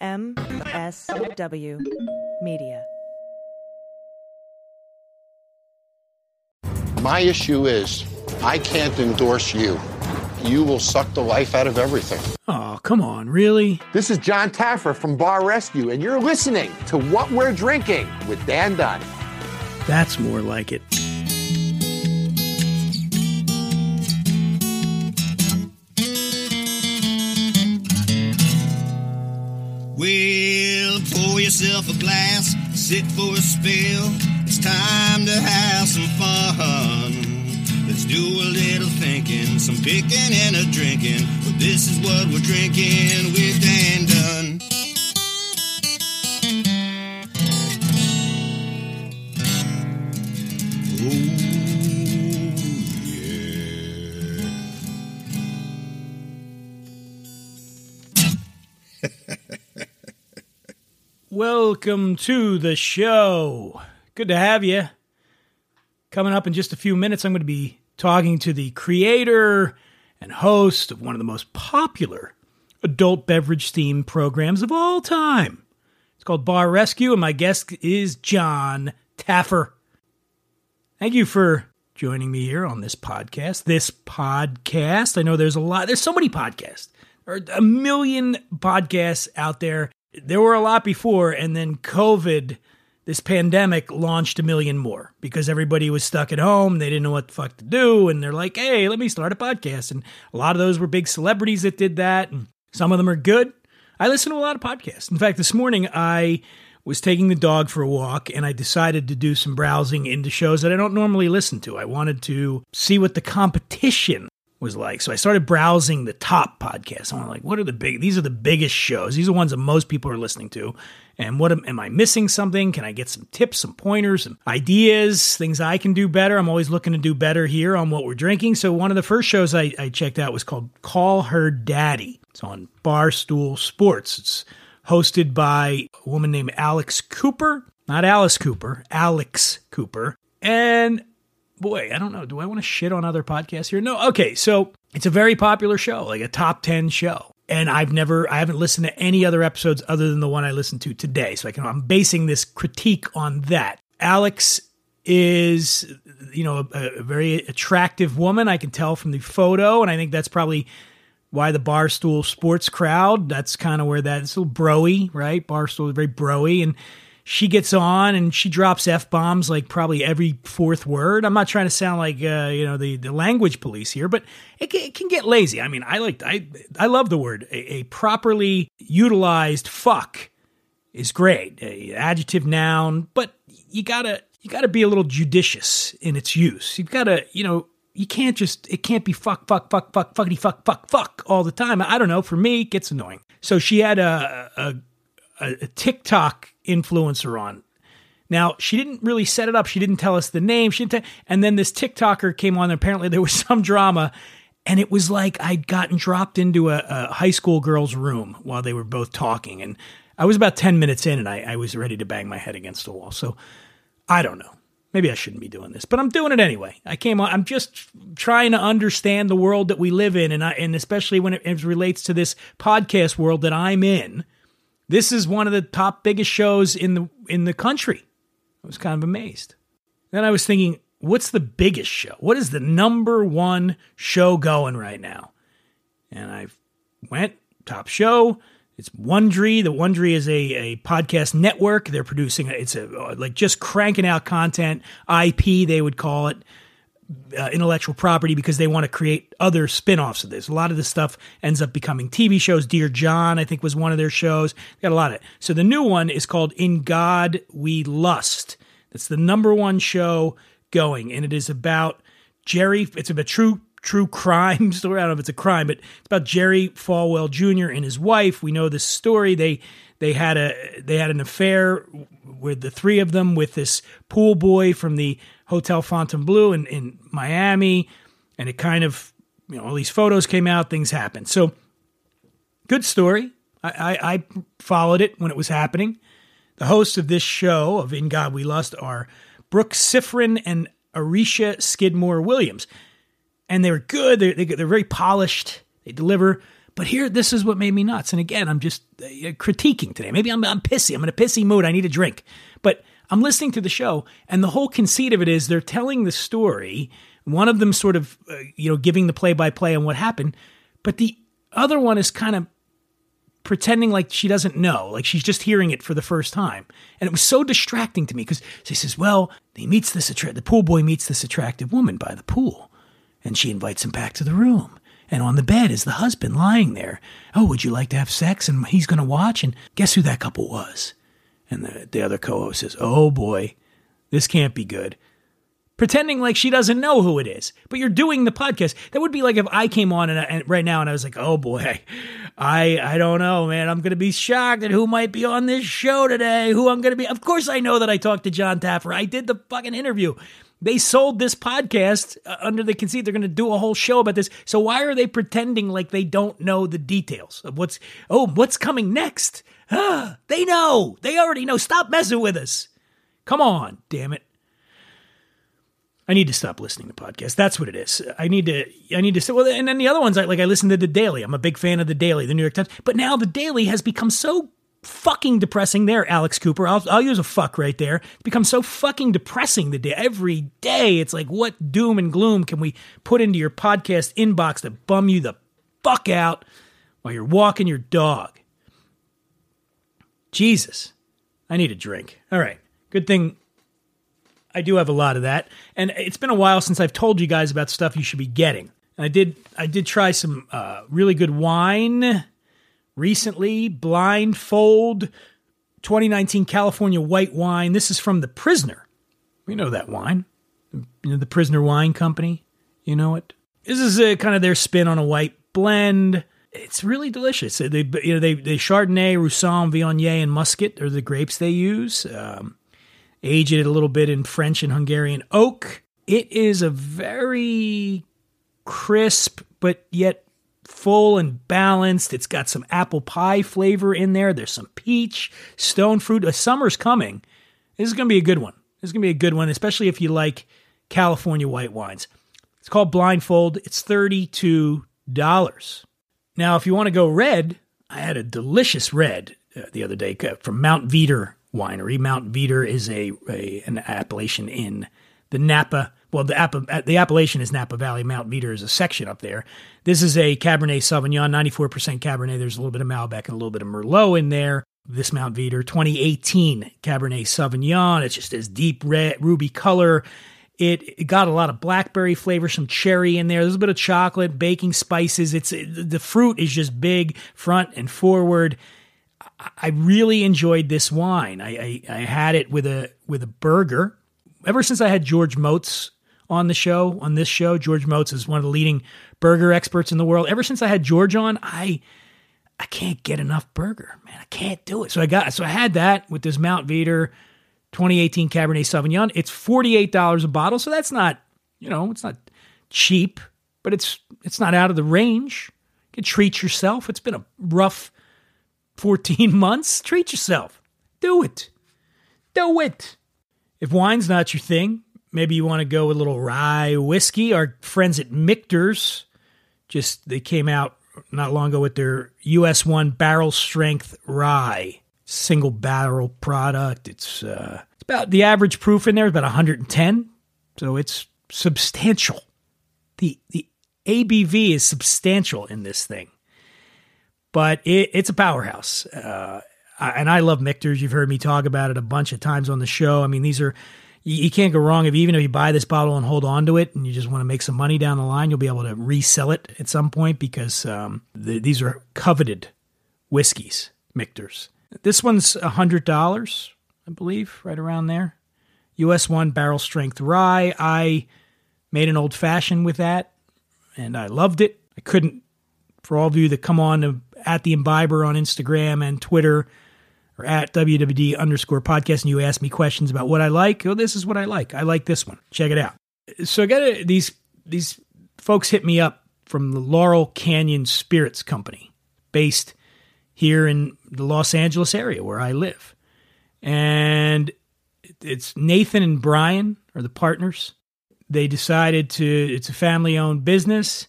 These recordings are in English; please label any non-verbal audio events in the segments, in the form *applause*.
MSW Media. My issue is I can't endorse you. You will suck the life out of everything. Oh, come on, really? This is Jon Taffer from Bar Rescue, and you're listening to What We're Drinking with Dan Dunn. That's more like it. Yourself a glass, sit for a spill. It's time to have some fun. Let's do a little thinking, some picking and a drinking. But this is what we're drinking with Dan uh, Welcome to the show. Good to have you. Coming up in just a few minutes, I'm going to be talking to the creator and host of one of the most popular adult beverage themed programs of all time. It's called Bar Rescue, and my guest is Jon Taffer. Thank you for joining me here on this podcast. This podcast, I know there's a lot, there's so many podcasts. There are a million podcasts out there. There were a lot before, and then COVID, this pandemic, launched a million more because everybody was stuck at home. They didn't know what the fuck to do. And they're like, hey, let me start a podcast. And a lot of those were big celebrities that did that. And some of them are good. I listen to a lot of podcasts. In fact, this morning I was taking the dog for a walk and I decided to do some browsing into shows that I don't normally listen to. I wanted to see what the competition was like. So I started browsing the top podcasts. I'm like, what are the big? These are the biggest shows. These are the ones that most people are listening to. And what am, am I missing? Something? Can I get some tips, some pointers, some ideas, things I can do better? I'm always looking to do better here on what we're drinking. So one of the first shows I, I checked out was called Call Her Daddy. It's on Barstool Sports. It's hosted by a woman named Alex Cooper, not Alice Cooper, Alex Cooper. And boy, I don't know. Do I want to shit on other podcasts here? No. Okay, so it's a very popular show, like a top 10 show. And I've never, I haven't listened to any other episodes other than the one I listened to today. So I can, I'm basing this critique on that. Alex is, you know, a, a very attractive woman. I can tell from the photo. And I think that's probably why the Barstool sports crowd, that's kind of where that's a little broy, right? Barstool is very broy. And she gets on and she drops f bombs like probably every fourth word. I'm not trying to sound like uh, you know the, the language police here, but it, it can get lazy. I mean, I like I I love the word a, a properly utilized fuck is great, a adjective noun, but you gotta you gotta be a little judicious in its use. You've gotta you know you can't just it can't be fuck fuck fuck fuck fuckity fuck fuck fuck all the time. I don't know. For me, it gets annoying. So she had a, a a, TikTok influencer on. Now she didn't really set it up. She didn't tell us the name. She didn't. T- and then this TikToker came on. And apparently there was *laughs* some drama, and it was like I'd gotten dropped into a, a, high school girl's room while they were both talking. And I was about ten minutes in, and I, I was ready to bang my head against the wall. So I don't know. Maybe I shouldn't be doing this, but I'm doing it anyway. I came on. I'm just trying to understand the world that we live in, and I, and especially when it, it relates to this podcast world that I'm in this is one of the top biggest shows in the in the country. I was kind of amazed. Then I was thinking, what's the biggest show? What is the number one show going right now? And I went top show. It's Wondery. The Wondery is a, a podcast network. They're producing it's a like just cranking out content, IP they would call it uh, intellectual property because they want to create other spin-offs of this. A lot of this stuff ends up becoming TV shows. Dear John, I think was one of their shows. They got a lot of it. So the new one is called In God We Lust. That's the number one show going, and it is about Jerry. It's about true true crime *laughs* story. I don't know if it's a crime, but it's about Jerry Falwell Jr. and his wife. We know this story. They they had a they had an affair with the three of them with this pool boy from the Hotel Fontainebleau in, in Miami, and it kind of you know all these photos came out, things happened. So good story. I, I, I followed it when it was happening. The hosts of this show of In God We Lust are Brooke Siffrinn and Aricia Skidmore Williams, and they were good. They're, they're very polished. They deliver But here, this is what made me nuts. And again, I'm just uh, critiquing today. Maybe I'm, I'm pissy. I'm in a pissy mood. I need a drink. But I'm listening to the show, and the whole conceit of it is they're telling the story. One of them sort of, uh, you know, giving the play by play on what happened, but the other one is kind of pretending like she doesn't know, like she's just hearing it for the first time. And it was so distracting to me because she says, "Well, he meets this attra- the pool boy meets this attractive woman by the pool, and she invites him back to the room." And on the bed is the husband lying there. Oh, would you like to have sex? And he's going to watch. And guess who that couple was? And the, the other co host says, Oh boy, this can't be good. Pretending like she doesn't know who it is, but you're doing the podcast. That would be like if I came on and, and right now and I was like, "Oh boy, I I don't know, man. I'm going to be shocked at who might be on this show today. Who I'm going to be." Of course, I know that I talked to Jon Taffer. I did the fucking interview. They sold this podcast uh, under the conceit they're going to do a whole show about this. So why are they pretending like they don't know the details of what's oh what's coming next? *gasps* They know. They already know. Stop messing with us. Come on, damn it. I need to stop listening to podcasts. That's what it is. I need to. I need to. say Well, and then the other ones, I like. I listen to the Daily. I'm a big fan of the Daily, the New York Times. But now the Daily has become so fucking depressing. There, Alex Cooper. I'll I'll use a fuck right there. It's become so fucking depressing. The day every day, it's like what doom and gloom can we put into your podcast inbox to bum you the fuck out while you're walking your dog? Jesus, I need a drink. All right, good thing I do have a lot of that, and it's been a while since I've told you guys about stuff you should be getting. And I did I did try some uh, really good wine recently. Blindfold 2019 California white wine. This is from the Prisoner. We know that wine. You know the Prisoner Wine Company. You know it. This is a, kind of their spin on a white blend. It's really delicious. They you know they they Chardonnay, Roussanne, Viognier, and Muscat are the grapes they use. Um, age it a little bit in French and Hungarian oak. It is a very crisp, but yet full and balanced. It's got some apple pie flavor in there. There's some peach, stone fruit. A summer's coming. This is going to be a good one. This is going to be a good one, especially if you like California white wines. It's called Blindfold. It's $32. Now, if you want to go red, I had a delicious red uh, the other day uh, from Mount Veeder winery. Mount Veeder is a, a an appellation in the Napa. Well, the, Appa, the appellation is Napa Valley. Mount Veeder is a section up there. This is a Cabernet Sauvignon, 94% Cabernet. There's a little bit of Malbec and a little bit of Merlot in there. This Mount Veeder 2018 Cabernet Sauvignon. It's just this deep red, ruby color. It, got a lot of blackberry flavor, some cherry in there. There's a bit of chocolate, baking spices. It's the fruit is just big, front and forward. I really enjoyed this wine. I, I, I, had it with a with a burger. Ever since I had George Motz on the show, on this show, George Motz is one of the leading burger experts in the world. Ever since I had George on, I I can't get enough burger, man. I can't do it. So I got so I had that with this Mount Veeder 2018 Cabernet Sauvignon. It's $48 a bottle, so that's not, you know, it's not cheap, but it's it's not out of the range. You can treat yourself. It's been a rough 14 *laughs* months, treat yourself. Do it. Do it. If wine's not your thing, maybe you want to go with a little rye whiskey. Our friends at Michter's just they came out not long ago with their US one barrel strength rye single barrel product. It's uh, about the average proof in there is about 110, so it's substantial. the The ABV is substantial in this thing but it, it's a powerhouse. Uh, and I love Michter's. You've heard me talk about it a bunch of times on the show. I mean, these are you, you, can't go wrong if even if you buy this bottle and hold on to it, and you just want to make some money down the line, you'll be able to resell it at some point because um, the, these are coveted whiskeys. Michter's. This one's a hundred dollars, I believe, right around there. US one barrel strength rye. I made an old fashioned with that, and I loved it. I couldn't for all of you that come on to, at the Imbiber on Instagram and Twitter or at WWD underscore podcast and you ask me questions about what I like, oh, this is what I like. I like this one. Check it out. So I got these these folks hit me up from the Laurel Canyon Spirits Company, based here in the Los Angeles area where I live. And it's Nathan and Brian are the partners. They decided to, it's a family owned business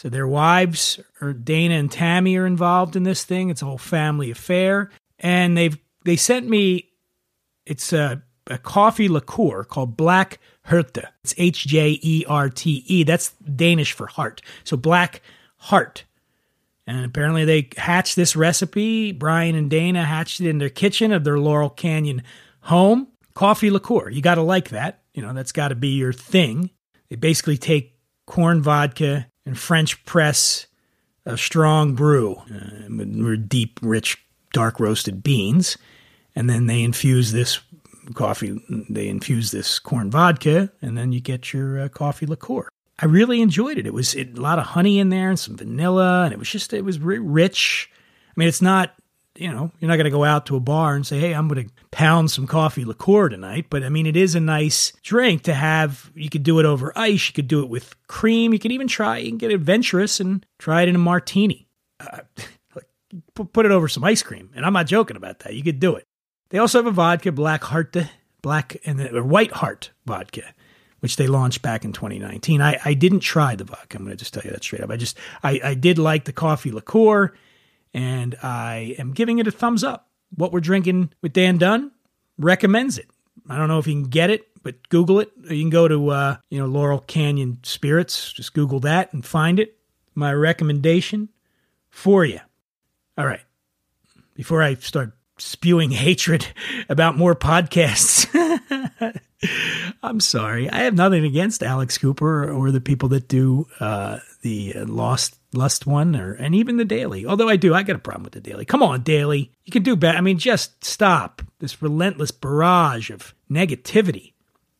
So their wives, or Dana and Tammy, are involved in this thing. It's a whole family affair, and they've they sent me. It's a, a coffee liqueur called Black Hjerte. It's H J E R T E. That's Danish for heart. So Black Heart. And apparently they hatched this recipe. Brian and Dana hatched it in their kitchen of their Laurel Canyon home. Coffee liqueur. You got to like that. You know, that's got to be your thing. They basically take corn vodka and French press a strong brew uh, deep, rich, dark roasted beans. And then they infuse this coffee, they infuse this corn vodka, and then you get your uh, coffee liqueur. I really enjoyed it. It was it, a lot of honey in there and some vanilla, and it was just it was rich. I mean, it's not you know you're not going to go out to a bar and say, "Hey, I'm going to pound some coffee liqueur tonight." But I mean, it is a nice drink to have. You could do it over ice. You could do it with cream. You could even try. Can get adventurous and try it in a martini. Uh, *laughs* put it over some ice cream, and I'm not joking about that. You could do it. They also have a vodka, Black Heart, Black and the, White Heart vodka which they launched back in 2019. I, I didn't try the vodka. I'm going to just tell you that straight up. I just, I, I did like the coffee liqueur and I am giving it a thumbs up. What we're drinking with Dan Dunn recommends it. I don't know if you can get it, but Google it. You can go to, uh, you know, Laurel Canyon Spirits. Just Google that and find it. My recommendation for you. All right. Before I start spewing hatred about more podcasts. *laughs* I'm sorry. I have nothing against Alex Cooper or the people that do uh, the Lost Lust one, or and even the Daily. Although I do, I got a problem with the Daily. Come on, Daily, you can do better. I mean, just stop this relentless barrage of negativity.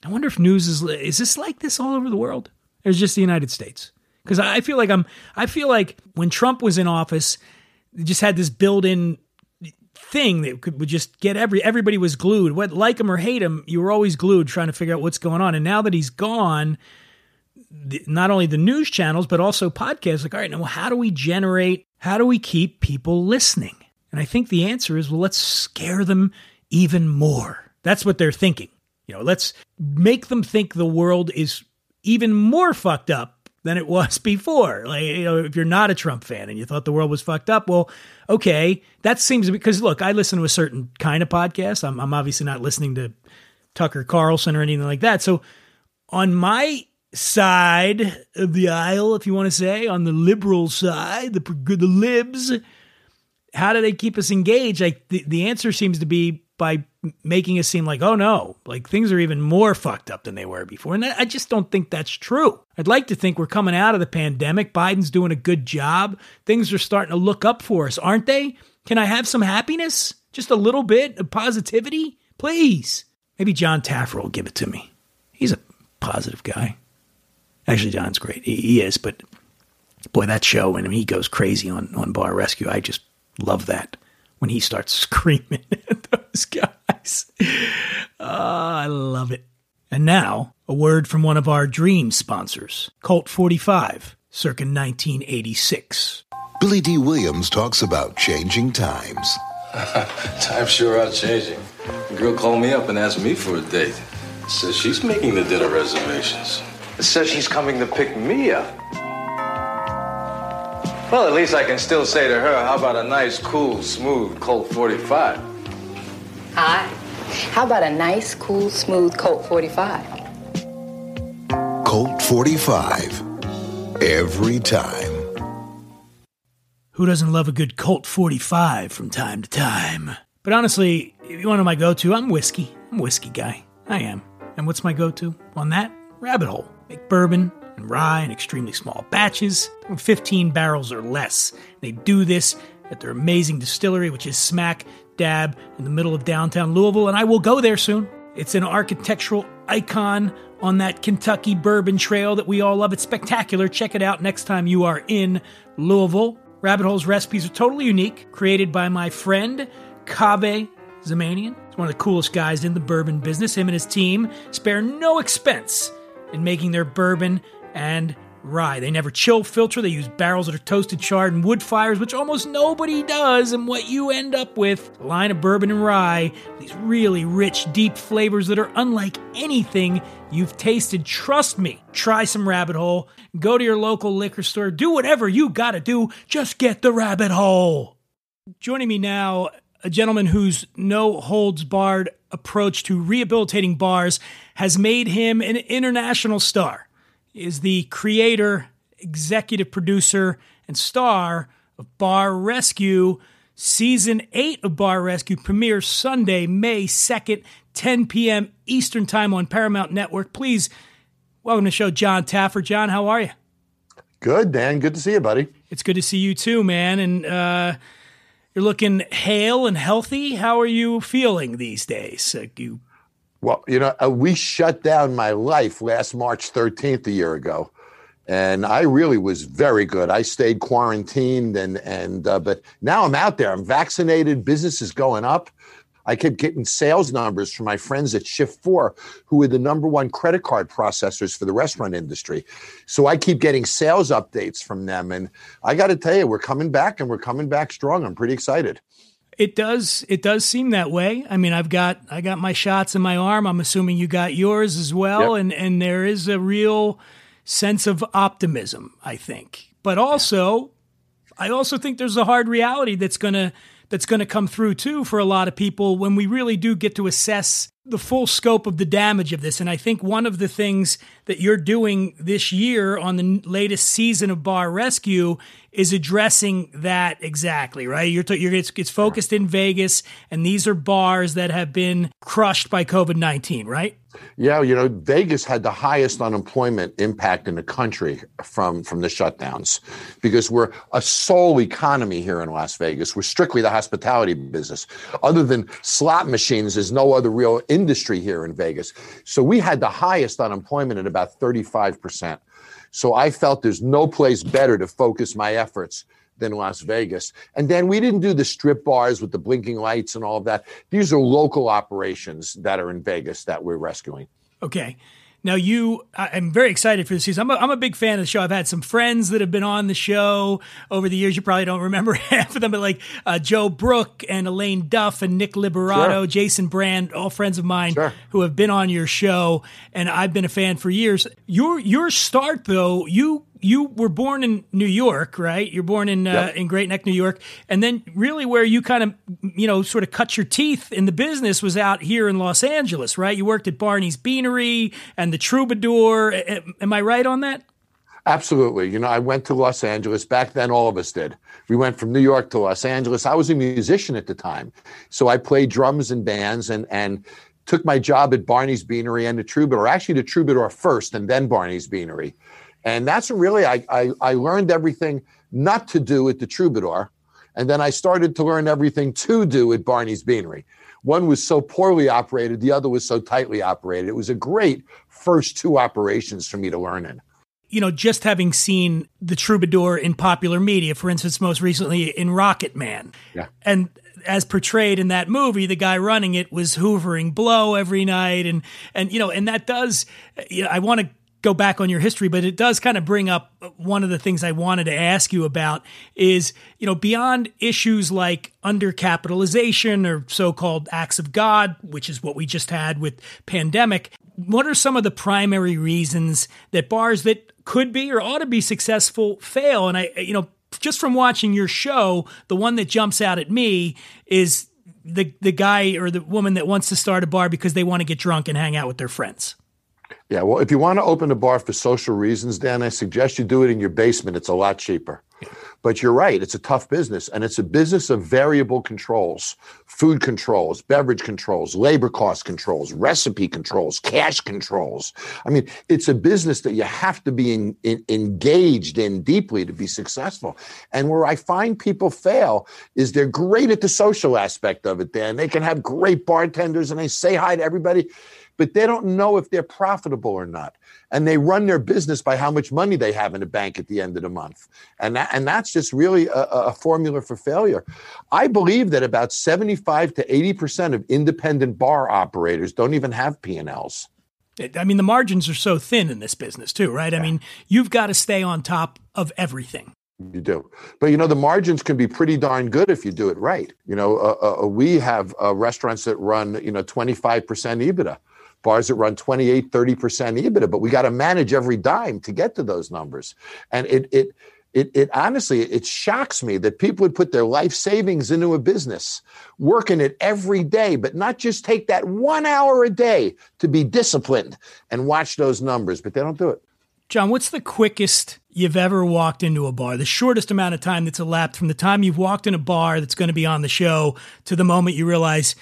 I wonder if news is is this like this all over the world, or is just the United States? Because I feel like I'm. I feel like when Trump was in office, they just had this built-in thing that could would just get every everybody was glued. What like him or hate him, you were always glued trying to figure out what's going on. And now that he's gone, the, not only the news channels but also podcasts. Like, all right, now how do we generate? How do we keep people listening? And I think the answer is, well, let's scare them even more. That's what they're thinking. You know, let's make them think the world is even more fucked up than it was *laughs* before. Like, you know, if you're not a Trump fan and you thought the world was fucked up, well, okay, that seems because look, I listen to a certain kind of podcast. I'm, I'm obviously not listening to Tucker Carlson or anything like that. So on my side of the aisle, if you want to say, on the liberal side, the the libs, how do they keep us engaged? Like the, the answer seems to be by making it seem like, oh no, like things are even more fucked up than they were before. And I just don't think that's true. I'd like to think we're coming out of the pandemic. Biden's doing a good job. Things are starting to look up for us, aren't they? Can I have some happiness? Just a little bit of positivity? Please. Maybe Jon Taffer will give it to me. He's a positive guy. Actually, Jon's great. He, he is, but boy, that show, and he goes crazy on, on Bar Rescue. I just love that when he starts *laughs* screaming at those guys. Oh, I love it. And now, a word from one of our dream sponsors, Colt 45, circa 1986. Billy Dee Williams talks about changing times. *laughs* times sure are changing. The girl called me up and asked me for a date. Says she's making the dinner reservations. Says she's coming to pick me up. Well, at least I can still say to her, how about a nice, cool, smooth Colt 45? Hi. How about a nice, cool, smooth Colt 45? Colt 45. Every time. Who doesn't love a good Colt 45 from time to time? But honestly, if you want to my go to, I'm whiskey. I'm whiskey guy. I am. And what's my go to on that? Rabbit Hole. Make bourbon and rye in extremely small batches, 15 barrels or less. They do this at their amazing distillery, which is smack dab in the middle of downtown Louisville, and I will go there soon. It's an architectural icon on that Kentucky bourbon trail that we all love. It's spectacular. Check it out next time you are in Louisville. Rabbit Hole's recipes are totally unique, created by my friend Kaveh Zamanian. He's one of the coolest guys in the bourbon business. Him and his team spare no expense in making their bourbon and rye. They never chill filter. They use barrels that are toasted, charred, and wood fires, which almost nobody does. And what you end up with, a line of bourbon and rye, these really rich, deep flavors that are unlike anything you've tasted. Trust me. Try some Rabbit Hole. Go to your local liquor store. Do whatever you gotta do. Just get the Rabbit Hole. Joining me now, a gentleman whose no holds barred approach to rehabilitating bars has made him an international star is the creator, executive producer, and star of Bar Rescue. Season 8 of Bar Rescue premieres Sunday, May 2nd, 10 p.m. Eastern Time on Paramount Network. Please welcome to the show, Jon Taffer. Jon, how are you? Good, Dan. Good to see you, buddy. It's good to see you too, man. And uh, you're looking hale and healthy. How are you feeling these days? Uh, you well, you know, uh, we shut down my life last March 13th a year ago. And I really was very good. I stayed quarantined and and uh, but now I'm out there. I'm vaccinated. Business is going up. I kept getting sales numbers from my friends at Shift4, who are the number one credit card processors for the restaurant industry. So I keep getting sales updates from them, and I got to tell you, we're coming back, and we're coming back strong. I'm pretty excited. It does. It does seem that way. I mean, I've got I got my shots in my arm. I'm assuming you got yours as well, yep. and and there is a real sense of optimism. I think, but also, I also think there's a hard reality that's gonna that's gonna come through too for a lot of people when we really do get to assess the full scope of the damage of this. And I think one of the things that you're doing this year on the latest season of Bar Rescue is addressing that exactly, right? You're, t- you're it's, it's focused in Vegas, and these are bars that have been crushed by COVID 19, right? Yeah, you know, Vegas had the highest unemployment impact in the country from from the shutdowns because we're a sole economy here in Las Vegas. We're strictly the hospitality business. Other than slot machines, there's no other real industry here in Vegas. So we had the highest unemployment at about 35%. So I felt there's no place better to focus my efforts than Las Vegas. And then we didn't do the strip bars with the blinking lights and all of that. These are local operations that are in Vegas that we're rescuing. Okay. Now, you, I'm very excited for the season. I'm a, I'm a big fan of the show. I've had some friends that have been on the show over the years. You probably don't remember *laughs* half of them, but like uh, Joe Brook and Elaine Duff and Nick Liberato, sure. Jason Brand, all friends of mine sure. who have been on your show, and I've been a fan for years. Your your start though, you you were born in New York, right? You're born in uh, yep. in Great Neck, New York, and then really where you kind of you know sort of cut your teeth in the business was out here in Los Angeles, right? You worked at Barney's Beanery and the Troubadour. Am I right on that? Absolutely. You know, I went to Los Angeles. Back then, all of us did. We went from New York to Los Angeles. I was a musician at the time, so I played drums in bands and and took my job at Barney's Beanery and the Troubadour. Actually, the Troubadour first, and then Barney's Beanery. And that's really, I, I, I learned everything not to do at the Troubadour. And then I started to learn everything to do at Barney's Beanery. One was so poorly operated, the other was so tightly operated. It was a great first two operations for me to learn in. You know, just having seen the Troubadour in popular media, for instance, most recently in Rocketman. Yeah. And as portrayed in that movie, the guy running it was hoovering blow every night, and and you know, and that does. You know, I want to go back on your history, but it does kind of bring up one of the things I wanted to ask you about is, you know, beyond issues like undercapitalization or so-called acts of God, which is what we just had with pandemic, what are some of the primary reasons that bars that could be or ought to be successful fail? And I, you know, just from watching your show, the one that jumps out at me is the the guy or the woman that wants to start a bar because they want to get drunk and hang out with their friends. Yeah, well, if you want to open a bar for social reasons, Dan, I suggest you do it in your basement. It's a lot cheaper. But you're right, it's a tough business, and it's a business of variable controls food controls, beverage controls, labor cost controls, recipe controls, cash controls. I mean, it's a business that you have to be in, in, engaged in deeply to be successful. And where I find people fail is they're great at the social aspect of it, Dan. They can have great bartenders and they say hi to everybody but they don't know if they're profitable or not. And they run their business by how much money they have in the bank at the end of the month. And, that, and that's just really a, a formula for failure. I believe that about 75 to 80% of independent bar operators don't even have P&Ls. I mean, the margins are so thin in this business too, right? I mean, you've got to stay on top of everything. You do. But you know, the margins can be pretty darn good if you do it right. You know, uh, uh, we have uh, restaurants that run, you know, 25% EBITDA, bars that run 28, 30% EBITDA, but we got to manage every dime to get to those numbers. And it, it, it, it honestly, it shocks me that people would put their life savings into a business, working it every day, but not just take that one hour a day to be disciplined and watch those numbers, but they don't do it. Jon, what's the quickest you've ever walked into a bar? The shortest amount of time that's elapsed from the time you've walked in a bar that's going to be on the show to the moment you realize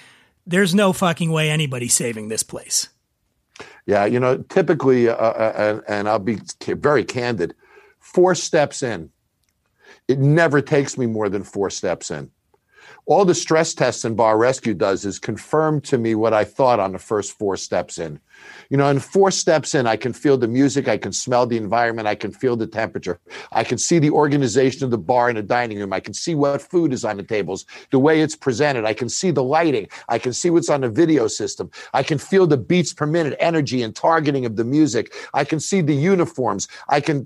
there's no fucking way anybody's saving this place. Yeah, you know, typically, uh, uh, and, and I'll be very candid, four steps in. It never takes me more than four steps in all the stress tests and bar rescue does is confirm to me what I thought on the first four steps in. You know, in four steps in, I can feel the music, I can smell the environment, I can feel the temperature, I can see the organization of the bar and the dining room, I can see what food is on the tables, the way it's presented, I can see the lighting, I can see what's on the video system, I can feel the beats per minute energy and targeting of the music, I can see the uniforms, I can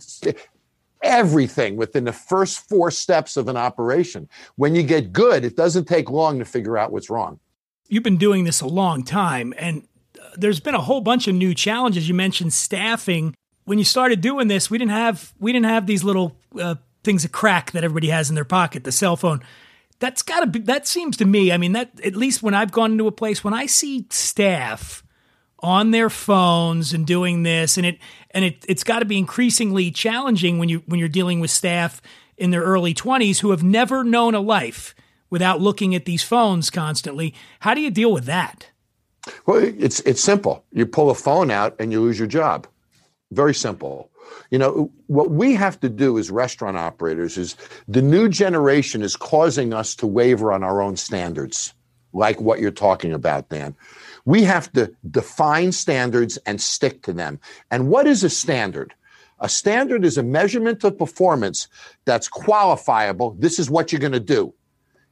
everything within the first four steps of an operation. When you get good, it doesn't take long to figure out what's wrong. You've been doing this a long time, and uh, there's been a whole bunch of new challenges. You mentioned staffing. When you started doing this, we didn't have we didn't have these little uh, things of crack that everybody has in their pocket, the cell phone. That's got to be. That seems to me. I mean, that at least when I've gone into a place, when I see staff on their phones and doing this and it and it it's got to be increasingly challenging when you when you're dealing with staff in their early 20s who have never known a life without looking at these phones constantly. How do you deal with that? Well it's it's simple. You pull a phone out and you lose your job. Very simple. You know what we have to do as restaurant operators is the new generation is causing us to waver on our own standards like what you're talking about dan we have to define standards and stick to them. And what is a standard? A standard is a measurement of performance that's qualifiable. This is what you're going to do.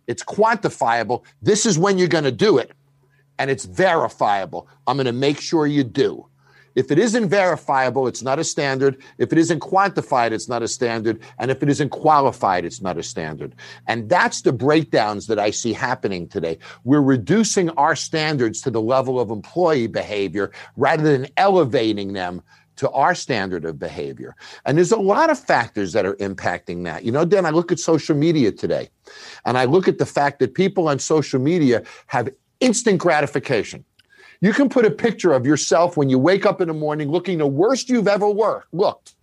It's quantifiable. This is when you're going to do it. And it's verifiable. I'm going to make sure you do. If it isn't verifiable, it's not a standard. If it isn't quantified, it's not a standard. And if it isn't qualified, it's not a standard. And that's the breakdowns that I see happening today. We're reducing our standards to the level of employee behavior rather than elevating them to our standard of behavior. And there's a lot of factors that are impacting that. You know, Dan, I look at social media today and I look at the fact that people on social media have instant gratification. You can put a picture of yourself when you wake up in the morning looking the worst you've ever worked, looked.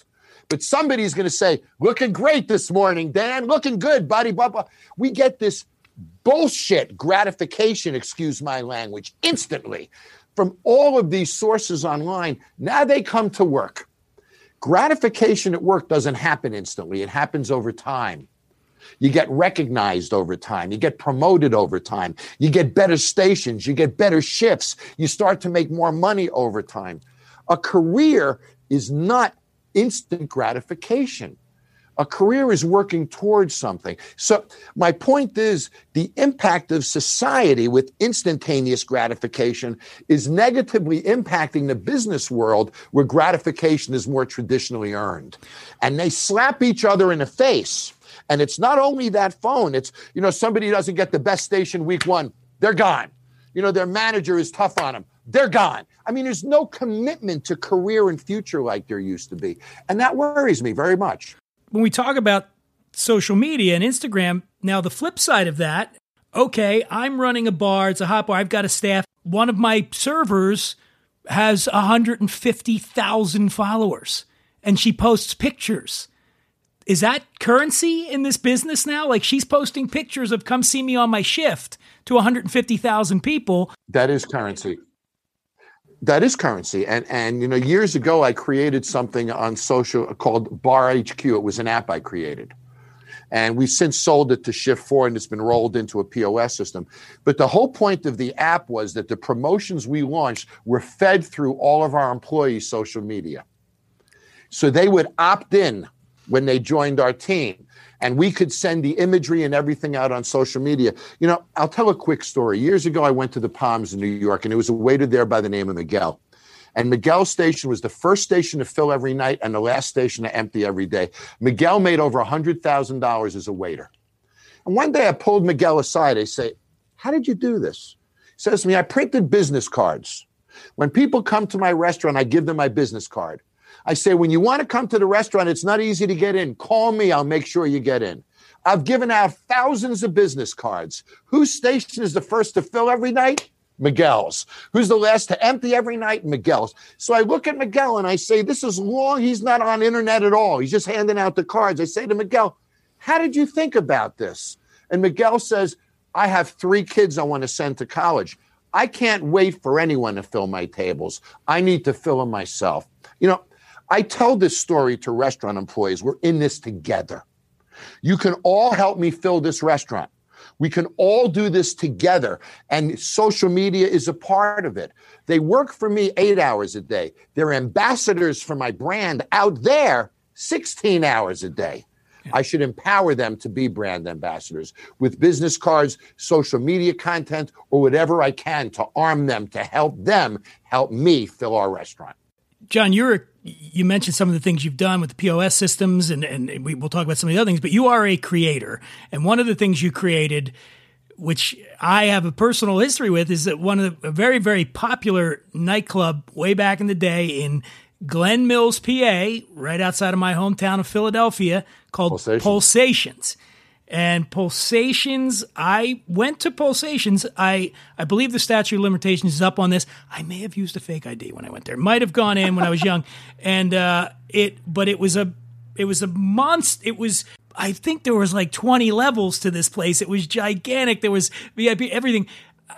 But somebody's going to say, looking great this morning, Dan, looking good, buddy, blah, blah. We get this bullshit gratification, excuse my language, instantly from all of these sources online. Now they come to work. Gratification at work doesn't happen instantly, it happens over time. You get recognized over time. You get promoted over time. You get better stations. You get better shifts. You start to make more money over time. A career is not instant gratification. A career is working towards something. So, my point is the impact of society with instantaneous gratification is negatively impacting the business world where gratification is more traditionally earned. And they slap each other in the face and it's not only that phone, it's, you know, somebody doesn't get the best station week one, they're gone. You know, their manager is tough on them, they're gone. I mean, there's no commitment to career and future like there used to be. And that worries me very much. When we talk about social media and Instagram, now the flip side of that, okay, I'm running a bar, it's a hot bar, I've got a staff. One of my servers has 150,000 followers and she posts pictures is that currency in this business now? Like she's posting pictures of come see me on my shift to 150,000 people. That is currency. That is currency. And and you know years ago I created something on social called Bar HQ. It was an app I created. And we've since sold it to Shift4 and it's been rolled into a POS system. But the whole point of the app was that the promotions we launched were fed through all of our employees' social media. So they would opt in when they joined our team. And we could send the imagery and everything out on social media. You know, I'll tell a quick story. Years ago, I went to the Palms in New York, and there was a waiter there by the name of Miguel. And Miguel's station was the first station to fill every night and the last station to empty every day. Miguel made over $100,000 as a waiter. And one day I pulled Miguel aside. I say, How did you do this? He says to me, I printed business cards. When people come to my restaurant, I give them my business card. I say, when you want to come to the restaurant, it's not easy to get in. Call me, I'll make sure you get in. I've given out thousands of business cards. Whose station is the first to fill every night? Miguel's. Who's the last to empty every night? Miguel's. So I look at Miguel and I say, This is long. He's not on internet at all. He's just handing out the cards. I say to Miguel, How did you think about this? And Miguel says, I have three kids I want to send to college. I can't wait for anyone to fill my tables. I need to fill them myself. You know, I tell this story to restaurant employees. We're in this together. You can all help me fill this restaurant. We can all do this together. And social media is a part of it. They work for me eight hours a day. They're ambassadors for my brand out there 16 hours a day. I should empower them to be brand ambassadors with business cards, social media content, or whatever I can to arm them to help them help me fill our restaurant. Jon, you're you mentioned some of the things you've done with the POS systems, and and we, will talk about some of the other things. But you are a creator, and one of the things you created, which I have a personal history with, is that one of the a very very popular nightclub way back in the day in Glen Mills, PA, right outside of my hometown of Philadelphia, called Pulsations. Pulsations and pulsations i went to pulsations. I i believe the statute of limitations is up on this. I may have used a fake id when i went there. Might have gone in when i was young. *laughs* And uh it but it was a it was a monster it was i think there was like 20 levels to this place. It was gigantic. There was vip everything.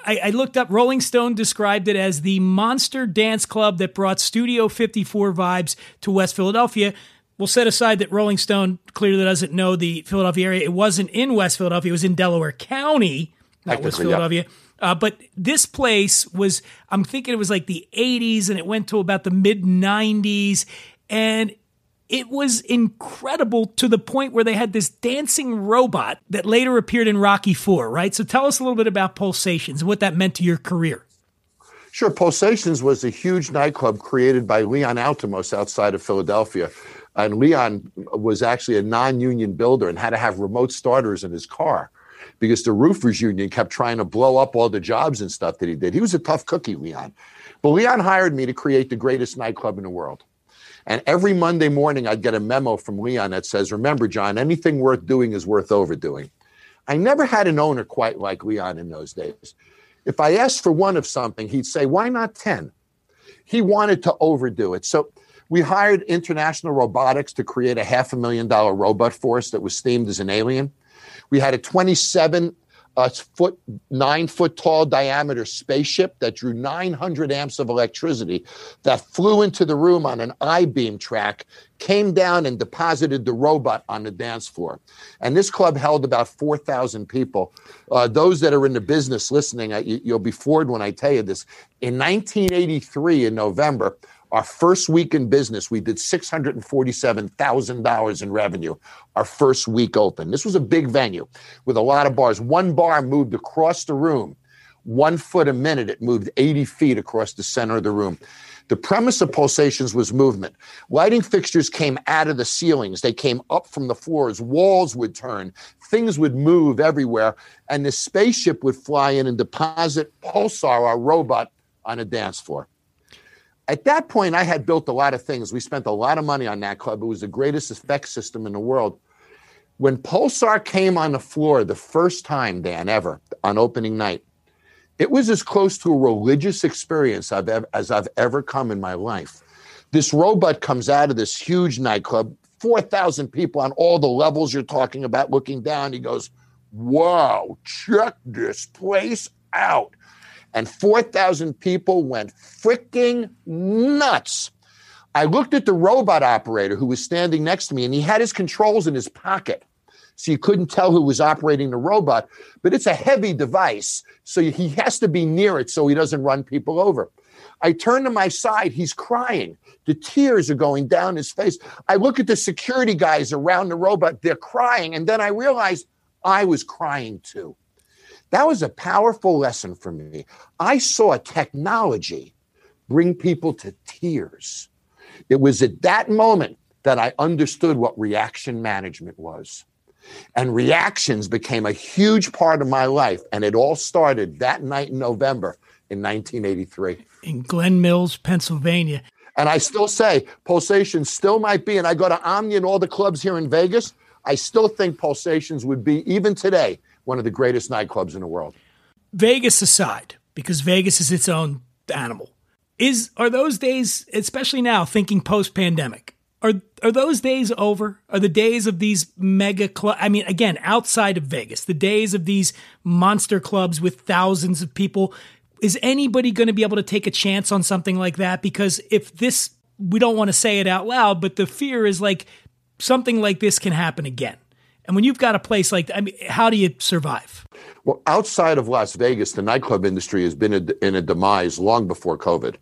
I, I, looked up Rolling Stone described it as the monster dance club that brought Studio 54 vibes to West Philadelphia we'll set aside that Rolling Stone clearly doesn't know the Philadelphia area. It wasn't in West Philadelphia, it was in Delaware County, not West Philadelphia. Uh, but this place was, I'm thinking it was like the 80s and it went to about the mid 90s. And it was incredible to the point where they had this dancing robot that later appeared in Rocky Four, right? So tell us a little bit about Pulsations and what that meant to your career. Sure. Pulsations was a huge nightclub created by Leon Altemose outside of Philadelphia and Leon was actually a non-union builder and had to have remote starters in his car because the roofers union kept trying to blow up all the jobs and stuff that he did. He was a tough cookie, Leon. But Leon hired me to create the greatest nightclub in the world. And every Monday morning, I'd get a memo from Leon that says, Remember, Jon, anything worth doing is worth overdoing. I never had an owner quite like Leon in those days. If I asked for one of something, he'd say, Why not 10? He wanted to overdo it. So we hired International Robotics to create a half a million dollar robot force that was themed as an alien. We had a 27 uh, foot, nine foot tall diameter spaceship that drew 900 amps of electricity that flew into the room on an I beam track, came down and deposited the robot on the dance floor. And this club held about 4,000 people. Uh, those that are in the business listening, you, you'll be floored when I tell you this. In 1983, in November, our first week in business, we did $647,000 in revenue. Our first week open. This was a big venue with a lot of bars. One bar moved across the room, one foot a minute. It moved 80 feet across the center of the room. The premise of pulsations was movement. Lighting fixtures came out of the ceilings, they came up from the floors, walls would turn, things would move everywhere, and the spaceship would fly in and deposit Pulsar, our robot, on a dance floor. At that point, I had built a lot of things. We spent a lot of money on that club. It was the greatest effect system in the world. When Pulsar came on the floor the first time, Dan, ever on opening night, it was as close to a religious experience I've ever, as I've ever come in my life. This robot comes out of this huge nightclub, 4,000 people on all the levels you're talking about looking down. He goes, Wow, check this place out and 4,000 people went freaking nuts. I looked at the robot operator who was standing next to me, and he had his controls in his pocket. So you couldn't tell who was operating the robot, but it's a heavy device. So he has to be near it so he doesn't run people over. I turn to my side, he's crying. The tears are going down his face. I look at the security guys around the robot, they're crying. And then I realize I was crying too. That was a powerful lesson for me. I saw technology bring people to tears. It was at that moment that I understood what reaction management was. And reactions became a huge part of my life. And it all started that night in November in 1983. In Glen Mills, Pennsylvania. And I still say Pulsations still might be, and I go to Omni and all the clubs here in Vegas. I still think Pulsations would be, even today, one of the greatest nightclubs in the world. Vegas aside, because Vegas is its own animal, is are those days, especially now, thinking post pandemic, are are those days over? Are the days of these mega club? I mean, again, outside of Vegas, the days of these monster clubs with thousands of people. Is anybody going to be able to take a chance on something like that? Because if this, we don't want to say it out loud, but the fear is like something like this can happen again. And when you've got a place like that, I mean, how do you survive? Well, outside of Las Vegas, the nightclub industry has been in a demise long before COVID.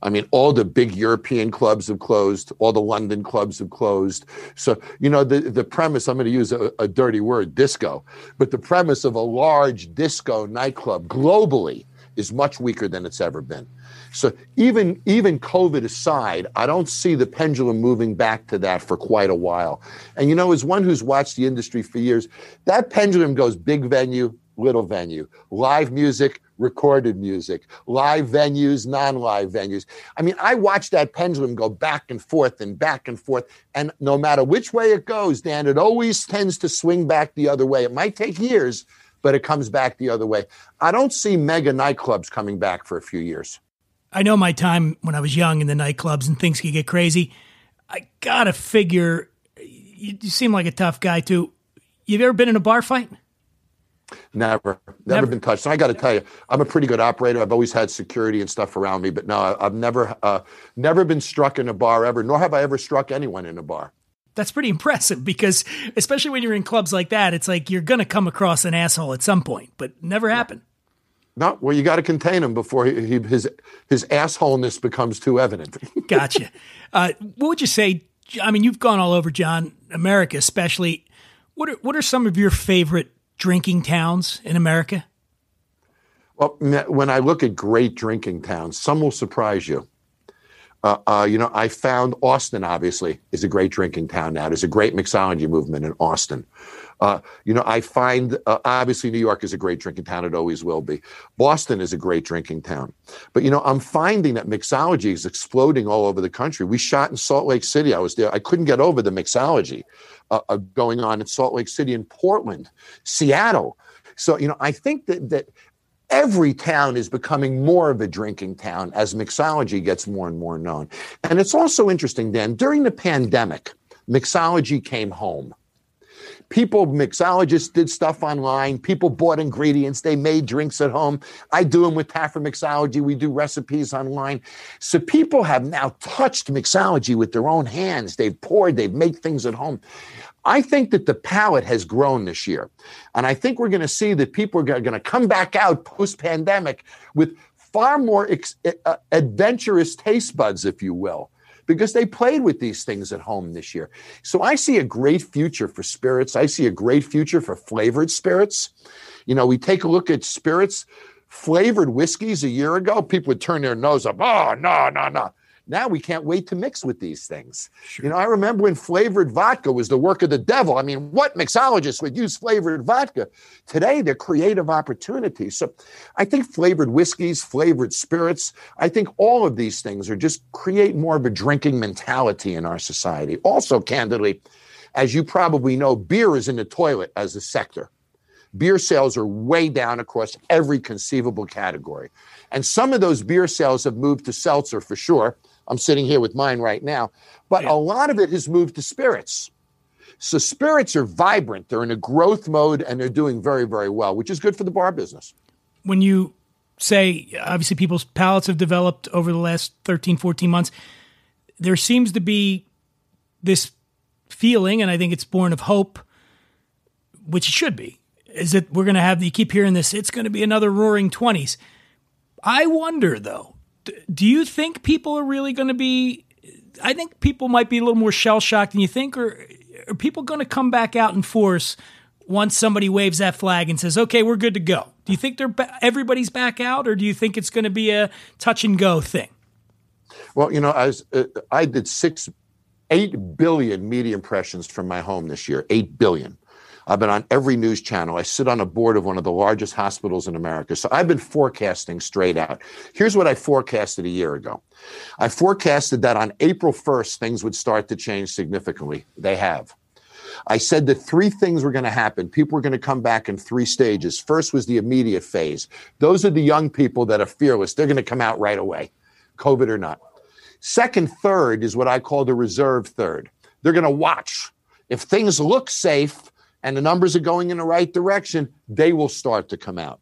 I mean, all the big European clubs have closed, all the London clubs have closed. So, you know, the, the premise, I'm going to use a, a dirty word, disco, but the premise of a large disco nightclub globally is much weaker than it's ever been. So even even COVID aside, I don't see the pendulum moving back to that for quite a while. And you know, as one who's watched the industry for years, that pendulum goes big venue, little venue, live music, recorded music, live venues, non live venues. I mean, I watch that pendulum go back and forth and back and forth. And no matter which way it goes, Dan, it always tends to swing back the other way. It might take years, but it comes back the other way. I don't see mega nightclubs coming back for a few years. I know my time when I was young in the nightclubs and things could get crazy. I gotta figure you, you seem like a tough guy too. You've ever been in a bar fight? Never, never, never, been touched. And I got to tell you, I'm a pretty good operator. I've always had security and stuff around me, but no, I, have never, uh, never been struck in a bar ever. Nor have I ever struck anyone in a bar. That's pretty impressive because, especially when you're in clubs like that, it's like you're gonna come across an asshole at some point, but never happened. No, well, you got to contain him before he, he, his his assholeness becomes too evident. *laughs* gotcha. Uh, what would you say? I mean, you've gone all over, Jon, America especially. What are what are some of your favorite drinking towns in America? Well, when I look at great drinking towns, some will surprise you. Uh, uh, you know, I found Austin, obviously, is a great drinking town now. There's a great mixology movement in Austin. Uh, you know, I find uh, obviously New York is a great drinking town. It always will be. Boston is a great drinking town. But, you know, I'm finding that mixology is exploding all over the country. We shot in Salt Lake City. I was there. I couldn't get over the mixology uh, going on in Salt Lake City and Portland, Seattle. So, you know, I think that, that every town is becoming more of a drinking town as mixology gets more and more known. And it's also interesting, Dan, during the pandemic, mixology came home. People, mixologists did stuff online. People bought ingredients. They made drinks at home. I do them with Taffer Mixology. We do recipes online. So people have now touched mixology with their own hands. They've poured, they've made things at home. I think that the palate has grown this year. And I think we're going to see that people are going to come back out post pandemic with far more ex- uh, adventurous taste buds, if you will, because they played with these things at home this year. So I see a great future for spirits. I see a great future for flavored spirits. You know, we take a look at spirits, flavored whiskeys a year ago, people would turn their nose up. Oh, no, no, no. Now we can't wait to mix with these things. Sure. You know, I remember when flavored vodka was the work of the devil. I mean, what mixologist would use flavored vodka? Today, they're creative opportunities. So I think flavored whiskeys, flavored spirits, I think all of these things are just create more of a drinking mentality in our society. Also, candidly, as you probably know, beer is in the toilet as a sector. Beer sales are way down across every conceivable category. And some of those beer sales have moved to seltzer for sure I'm sitting here with mine right now. But yeah. a lot of it has moved to spirits. So spirits are vibrant, they're in a growth mode, and they're doing very, very well, which is good for the bar business. When you say, obviously, people's palates have developed over the last 13, 14 months, there seems to be this feeling, and I think it's born of hope, which it should be, is that we're going to have, you keep hearing this, it's going to be another roaring 20s. I wonder, though, do you think people are really going to be? I think people might be a little more shell shocked than you think, or are people going to come back out in force once somebody waves that flag and says, "Okay, we're good to go"? Do you think they're ba- everybody's back out, or do you think it's going to be a touch and go thing? Well, you know, I was, uh, I did six, eight billion media impressions from my home this year. Eight billion. I've been on every news channel. I sit on a board of one of the largest hospitals in America. So I've been forecasting straight out. Here's what I forecasted a year ago. I forecasted that on April 1st, things would start to change significantly. They have. I said that three things were going to happen. People were going to come back in three stages. First was the immediate phase. Those are the young people that are fearless. They're going to come out right away, COVID or not. Second, third is what I call the reserve third. They're going to watch. If things look safe, and the numbers are going in the right direction, they will start to come out.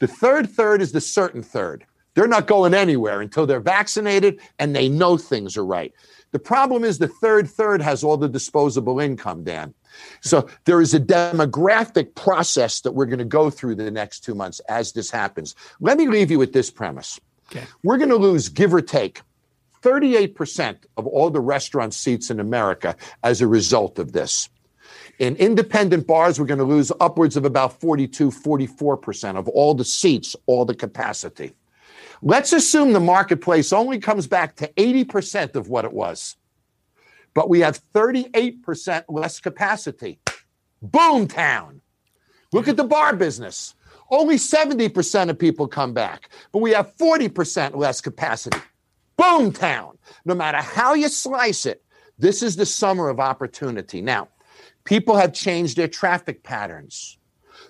The third third is the certain third. They're not going anywhere until they're vaccinated and they know things are right. The problem is the third third has all the disposable income, Dan. So there is a demographic process that we're going to go through the next two months as this happens. Let me leave you with this premise. Okay. We're going to lose, give or take, 38% of all the restaurant seats in America as a result of this. In independent bars, we're going to lose upwards of about 42, 44% of all the seats, all the capacity. Let's assume the marketplace only comes back to 80% of what it was, but we have 38% less capacity. Boom town. Look at the bar business. Only 70% of people come back, but we have 40% less capacity. Boom town. No matter how you slice it, this is the summer of opportunity. Now, People have changed their traffic patterns.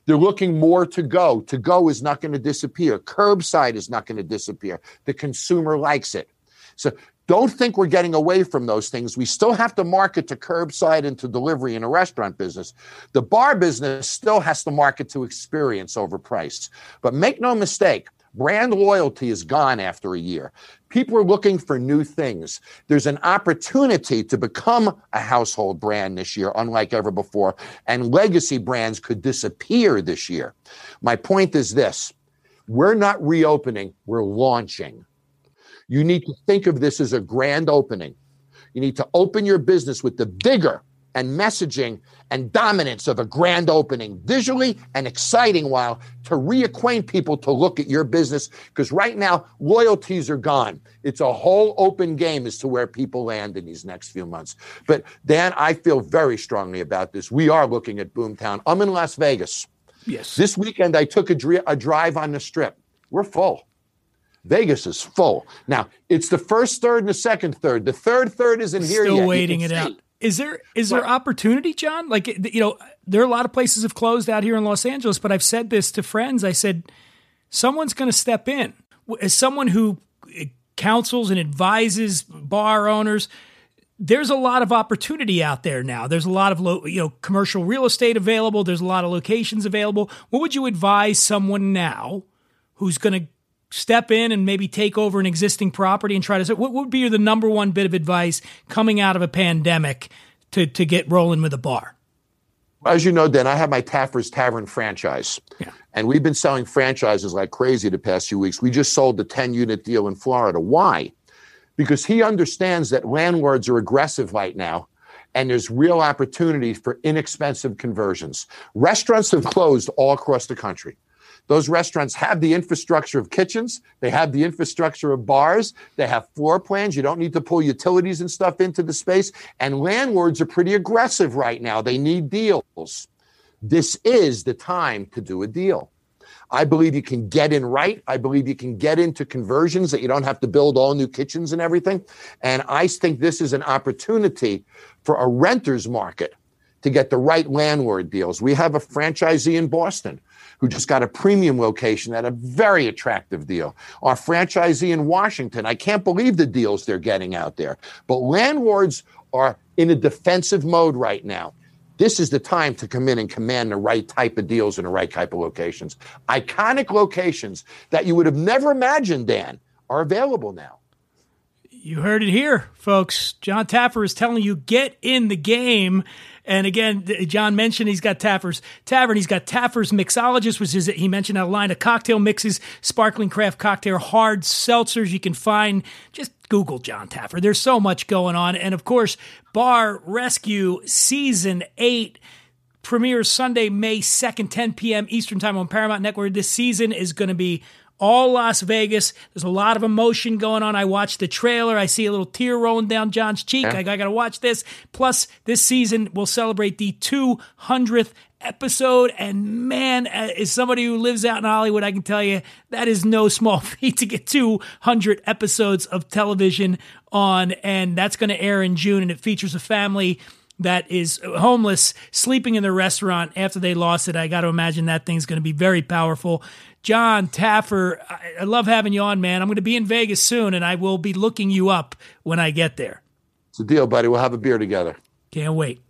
They're looking more to go. To go is not going to disappear. Curbside is not going to disappear. The consumer likes it. So don't think we're getting away from those things. We still have to market to curbside and to delivery in a restaurant business. The bar business still has to market to experience over price. But make no mistake, Brand loyalty is gone after a year. People are looking for new things. There's an opportunity to become a household brand this year, unlike ever before, and legacy brands could disappear this year. My point is this we're not reopening, we're launching. You need to think of this as a grand opening. You need to open your business with the vigor and messaging and dominance of a grand opening, visually and exciting while to reacquaint people to look at your business. Because right now, loyalties are gone. It's a whole open game as to where people land in these next few months. But Dan, I feel very strongly about this. We are looking at Boomtown. I'm in Las Vegas. Yes. This weekend, I took a, dri- a drive on the strip. We're full. Vegas is full. Now, it's the first third and the second third. The third third isn't here Still yet. waiting it out. Is there is there opportunity, Jon? Like you know, there are a lot of places have closed out here in Los Angeles, but I've said this to friends. I said someone's going to step in as someone who eh, counsels and advises bar owners. There's a lot of opportunity out there now. There's a lot of lo- you know commercial real estate available. There's a lot of locations available. What would you advise someone now who's going to step in and maybe take over an existing property and try to what would be the number one bit of advice coming out of a pandemic to to get rolling with a bar? As you know, Dan, I have my Taffer's Tavern franchise. Yeah. And we've been selling franchises like crazy the past few weeks. We just sold the 10 unit deal in Florida. Why? Because he understands that landlords are aggressive right now and there's real opportunity for inexpensive conversions. Restaurants have closed all across the country. Those restaurants have the infrastructure of kitchens, they have the infrastructure of bars, they have floor plans. You don't need to pull utilities and stuff into the space. And landlords are pretty aggressive right now. They need deals. This is the time to do a deal. I believe you can get in right. I believe you can get into conversions that you don't have to build all new kitchens and everything. And I think this is an opportunity for a renter's market to get the right landlord deals. We have a franchisee in Boston who just got a premium location at a very attractive deal. Our franchisee in Washington, I can't believe the deals they're getting out there. But landlords are in a defensive mode right now. This is the time to come in and command the right type of deals in the right type of locations. Iconic locations that you would have never imagined, Dan, are available now. You heard it here, folks. Jon Taffer is telling you get in the game. And again, Jon mentioned he's got Taffer's Tavern. He's got Taffer's Mixologist, which is, he mentioned a line of cocktail mixes, sparkling craft cocktail, hard seltzers you can find. Just Google Jon Taffer. There's so much going on. And of course, Bar Rescue Season 8 premieres Sunday, May 2nd, 10 p.m. Eastern Time on Paramount Network. This season is going to be all Las Vegas. There's a lot of emotion going on. I watched the trailer. I see a little tear rolling down Jon's cheek. Yeah. I, I got to watch this. Plus, this season will celebrate the 200th episode. And man, uh, as somebody who lives out in Hollywood, I can tell you that is no small *laughs* feat to get 200 episodes of television on. And that's going to air in June. And it features a family that is homeless, sleeping in the restaurant after they lost it. I got to imagine that thing's going to be very powerful. Jon Taffer, I, I love having you on, man. I'm going to be in Vegas soon, and I will be looking you up when I get there. It's a deal, buddy. We'll have a beer together. Can't wait.